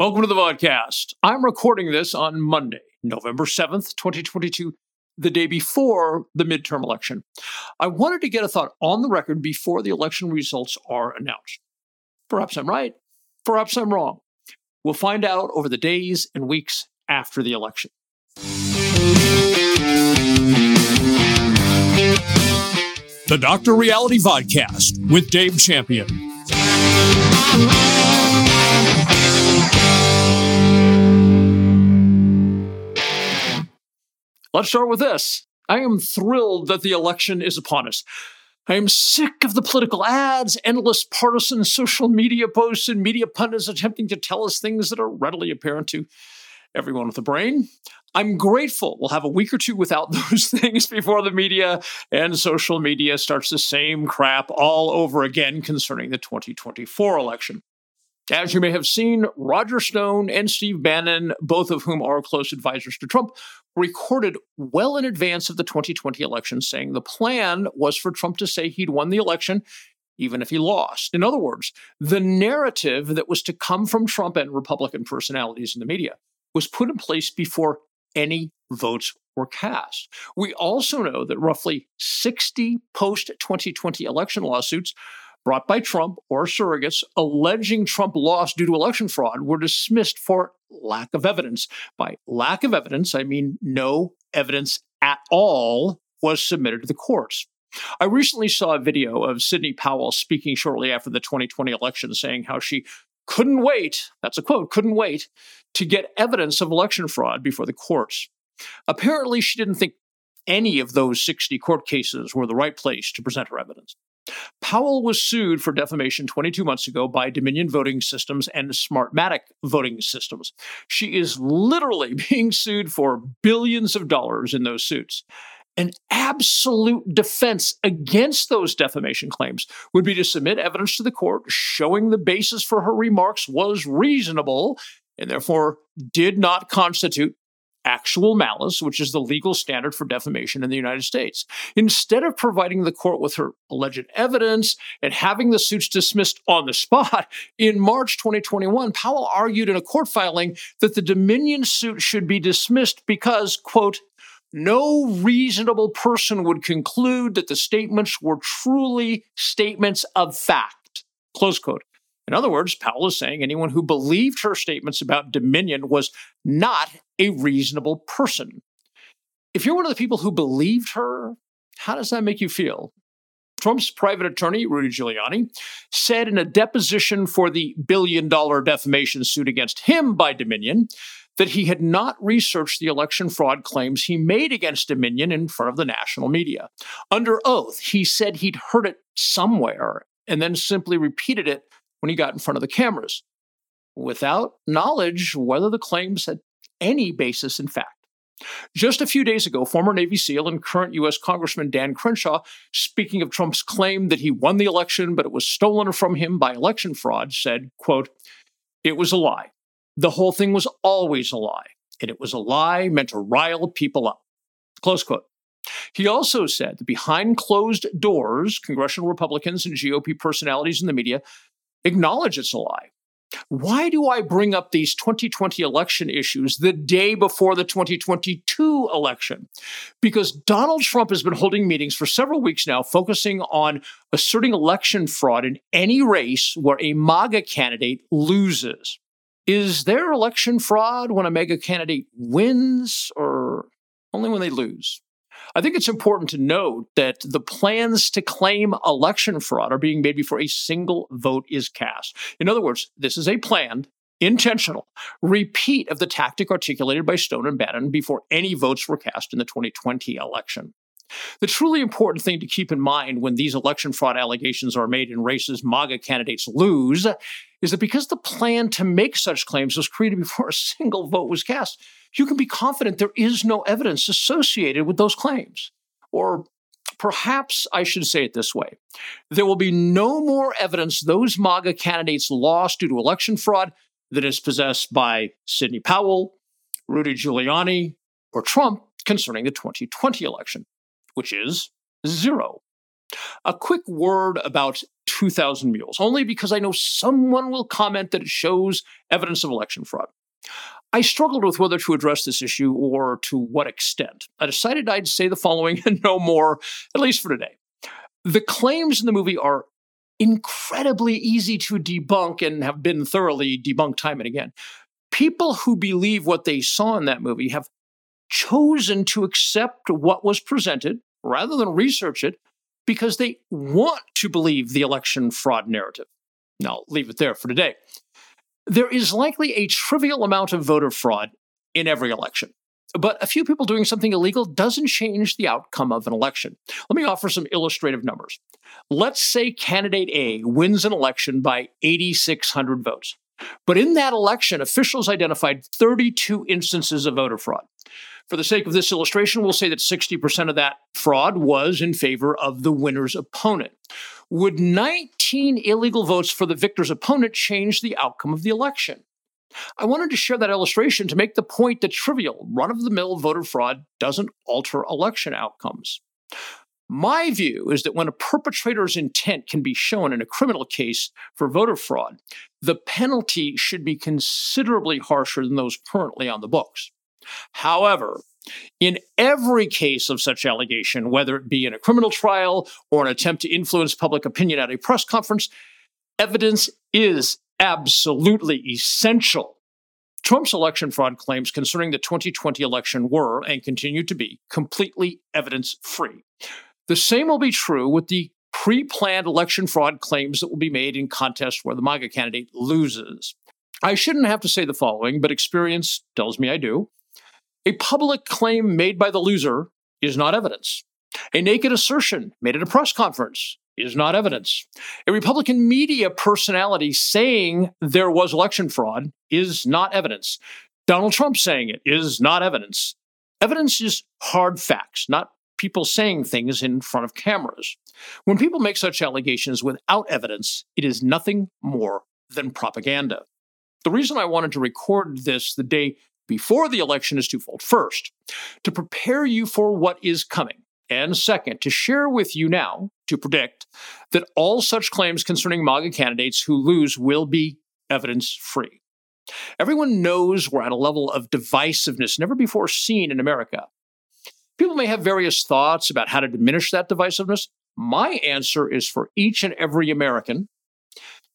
Welcome to the podcast. I'm recording this on Monday, November 7th, 2022, the day before the midterm election. I wanted to get a thought on the record before the election results are announced. Perhaps I'm right, perhaps I'm wrong. We'll find out over the days and weeks after the election. The Dr. Reality Vodcast with Dave Champion. Let's start with this. I am thrilled that the election is upon us. I am sick of the political ads, endless partisan social media posts, and media pundits attempting to tell us things that are readily apparent to everyone with a brain. I'm grateful we'll have a week or two without those things before the media and social media starts the same crap all over again concerning the 2024 election. As you may have seen, Roger Stone and Steve Bannon, both of whom are close advisors to Trump, recorded well in advance of the 2020 election saying the plan was for Trump to say he'd won the election even if he lost. In other words, the narrative that was to come from Trump and Republican personalities in the media was put in place before any votes were cast. We also know that roughly 60 post 2020 election lawsuits brought by Trump or surrogates alleging Trump lost due to election fraud were dismissed for lack of evidence. By lack of evidence, I mean no evidence at all was submitted to the courts. I recently saw a video of Sidney Powell speaking shortly after the 2020 election saying how she couldn't wait, that's a quote, couldn't wait to get evidence of election fraud before the courts. Apparently, she didn't think any of those 60 court cases were the right place to present her evidence. Powell was sued for defamation 22 months ago by Dominion Voting Systems and Smartmatic Voting Systems. She is literally being sued for billions of dollars in those suits. An absolute defense against those defamation claims would be to submit evidence to the court showing the basis for her remarks was reasonable and therefore did not constitute actual malice, which is the legal standard for defamation in the United States. Instead of providing the court with her alleged evidence and having the suits dismissed on the spot, in March 2021, Powell argued in a court filing that the Dominion suit should be dismissed because, quote, no reasonable person would conclude that the statements were truly statements of fact. Close quote. In other words, Powell is saying anyone who believed her statements about Dominion was not a reasonable person. If you're one of the people who believed her, how does that make you feel? Trump's private attorney, Rudy Giuliani, said in a deposition for the billion dollar defamation suit against him by Dominion that he had not researched the election fraud claims he made against Dominion in front of the national media. Under oath, he said he'd heard it somewhere and then simply repeated it when he got in front of the cameras without knowledge whether the claims had any basis in fact. Just a few days ago, former Navy SEAL and current U.S. Congressman Dan Crenshaw, speaking of Trump's claim that he won the election but it was stolen from him by election fraud, said, quote, It was a lie. The whole thing was always a lie, and it was a lie meant to rile people up. Close quote. He also said that behind closed doors, congressional Republicans and GOP personalities in the media acknowledge it's a lie. Why do I bring up these 2020 election issues the day before the 2022 election? Because Donald Trump has been holding meetings for several weeks now focusing on asserting election fraud in any race where a MAGA candidate loses. Is there election fraud when a MAGA candidate wins or only when they lose? I think it's important to note that the plans to claim election fraud are being made before a single vote is cast. In other words, this is a planned, intentional repeat of the tactic articulated by Stone and Bannon before any votes were cast in the 2020 election. The truly important thing to keep in mind when these election fraud allegations are made in races MAGA candidates lose is that because the plan to make such claims was created before a single vote was cast, you can be confident there is no evidence associated with those claims. Or perhaps I should say it this way there will be no more evidence those MAGA candidates lost due to election fraud that is possessed by Sidney Powell, Rudy Giuliani, or Trump concerning the 2020 election, which is zero. A quick word about 2,000 Mules, only because I know someone will comment that it shows evidence of election fraud. I struggled with whether to address this issue or to what extent. I decided I'd say the following and no more, at least for today. The claims in the movie are incredibly easy to debunk and have been thoroughly debunked time and again. People who believe what they saw in that movie have chosen to accept what was presented rather than research it because they want to believe the election fraud narrative. Now, leave it there for today. There is likely a trivial amount of voter fraud in every election. But a few people doing something illegal doesn't change the outcome of an election. Let me offer some illustrative numbers. Let's say candidate A wins an election by 8,600 votes. But in that election, officials identified 32 instances of voter fraud. For the sake of this illustration, we'll say that 60% of that fraud was in favor of the winner's opponent. Would 19 illegal votes for the victor's opponent change the outcome of the election? I wanted to share that illustration to make the point that trivial, run of the mill voter fraud doesn't alter election outcomes. My view is that when a perpetrator's intent can be shown in a criminal case for voter fraud, the penalty should be considerably harsher than those currently on the books. However, in every case of such allegation, whether it be in a criminal trial or an attempt to influence public opinion at a press conference, evidence is absolutely essential. Trump's election fraud claims concerning the 2020 election were and continue to be completely evidence free. The same will be true with the pre planned election fraud claims that will be made in contests where the MAGA candidate loses. I shouldn't have to say the following, but experience tells me I do. A public claim made by the loser is not evidence. A naked assertion made at a press conference is not evidence. A Republican media personality saying there was election fraud is not evidence. Donald Trump saying it is not evidence. Evidence is hard facts, not people saying things in front of cameras. When people make such allegations without evidence, it is nothing more than propaganda. The reason I wanted to record this the day before the election is twofold. First, to prepare you for what is coming. And second, to share with you now, to predict that all such claims concerning MAGA candidates who lose will be evidence free. Everyone knows we're at a level of divisiveness never before seen in America. People may have various thoughts about how to diminish that divisiveness. My answer is for each and every American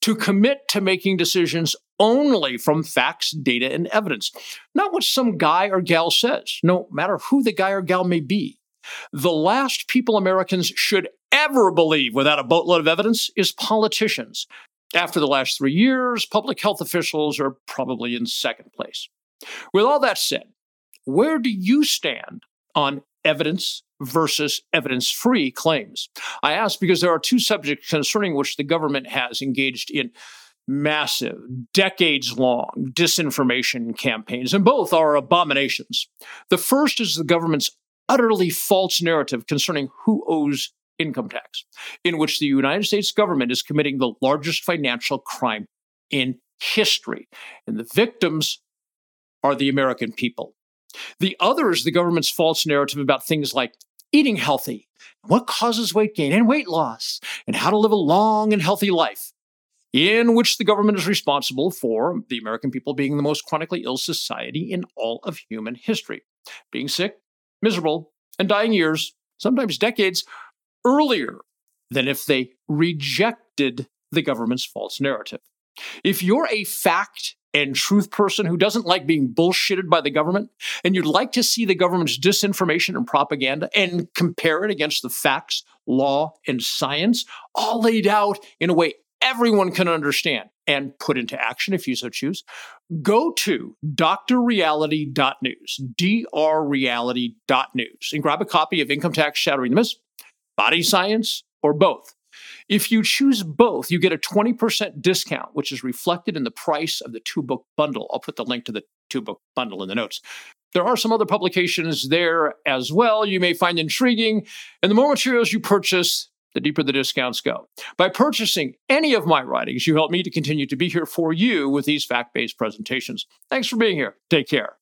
to commit to making decisions only from facts, data, and evidence, not what some guy or gal says, no matter who the guy or gal may be. The last people Americans should ever believe without a boatload of evidence is politicians. After the last three years, public health officials are probably in second place. With all that said, where do you stand on evidence versus evidence free claims? I ask because there are two subjects concerning which the government has engaged in massive, decades long disinformation campaigns, and both are abominations. The first is the government's utterly false narrative concerning who owes income tax, in which the United States government is committing the largest financial crime in history. And the victims are the American people. The other is the government's false narrative about things like eating healthy, what causes weight gain and weight loss, and how to live a long and healthy life, in which the government is responsible for the American people being the most chronically ill society in all of human history. Being sick, miserable, and dying years, sometimes decades, earlier than if they rejected the government's false narrative. If you're a fact and truth person who doesn't like being bullshitted by the government, and you'd like to see the government's disinformation and propaganda and compare it against the facts, law, and science, all laid out in a way everyone can understand and put into action if you so choose, go to drreality.news, drreality.news, and grab a copy of Income Tax Shattering the Myths, Body Science, or both. If you choose both, you get a 20% discount, which is reflected in the price of the two book bundle. I'll put the link to the two book bundle in the notes. There are some other publications there as well you may find intriguing. And the more materials you purchase, the deeper the discounts go. By purchasing any of my writings, you help me to continue to be here for you with these fact based presentations. Thanks for being here. Take care.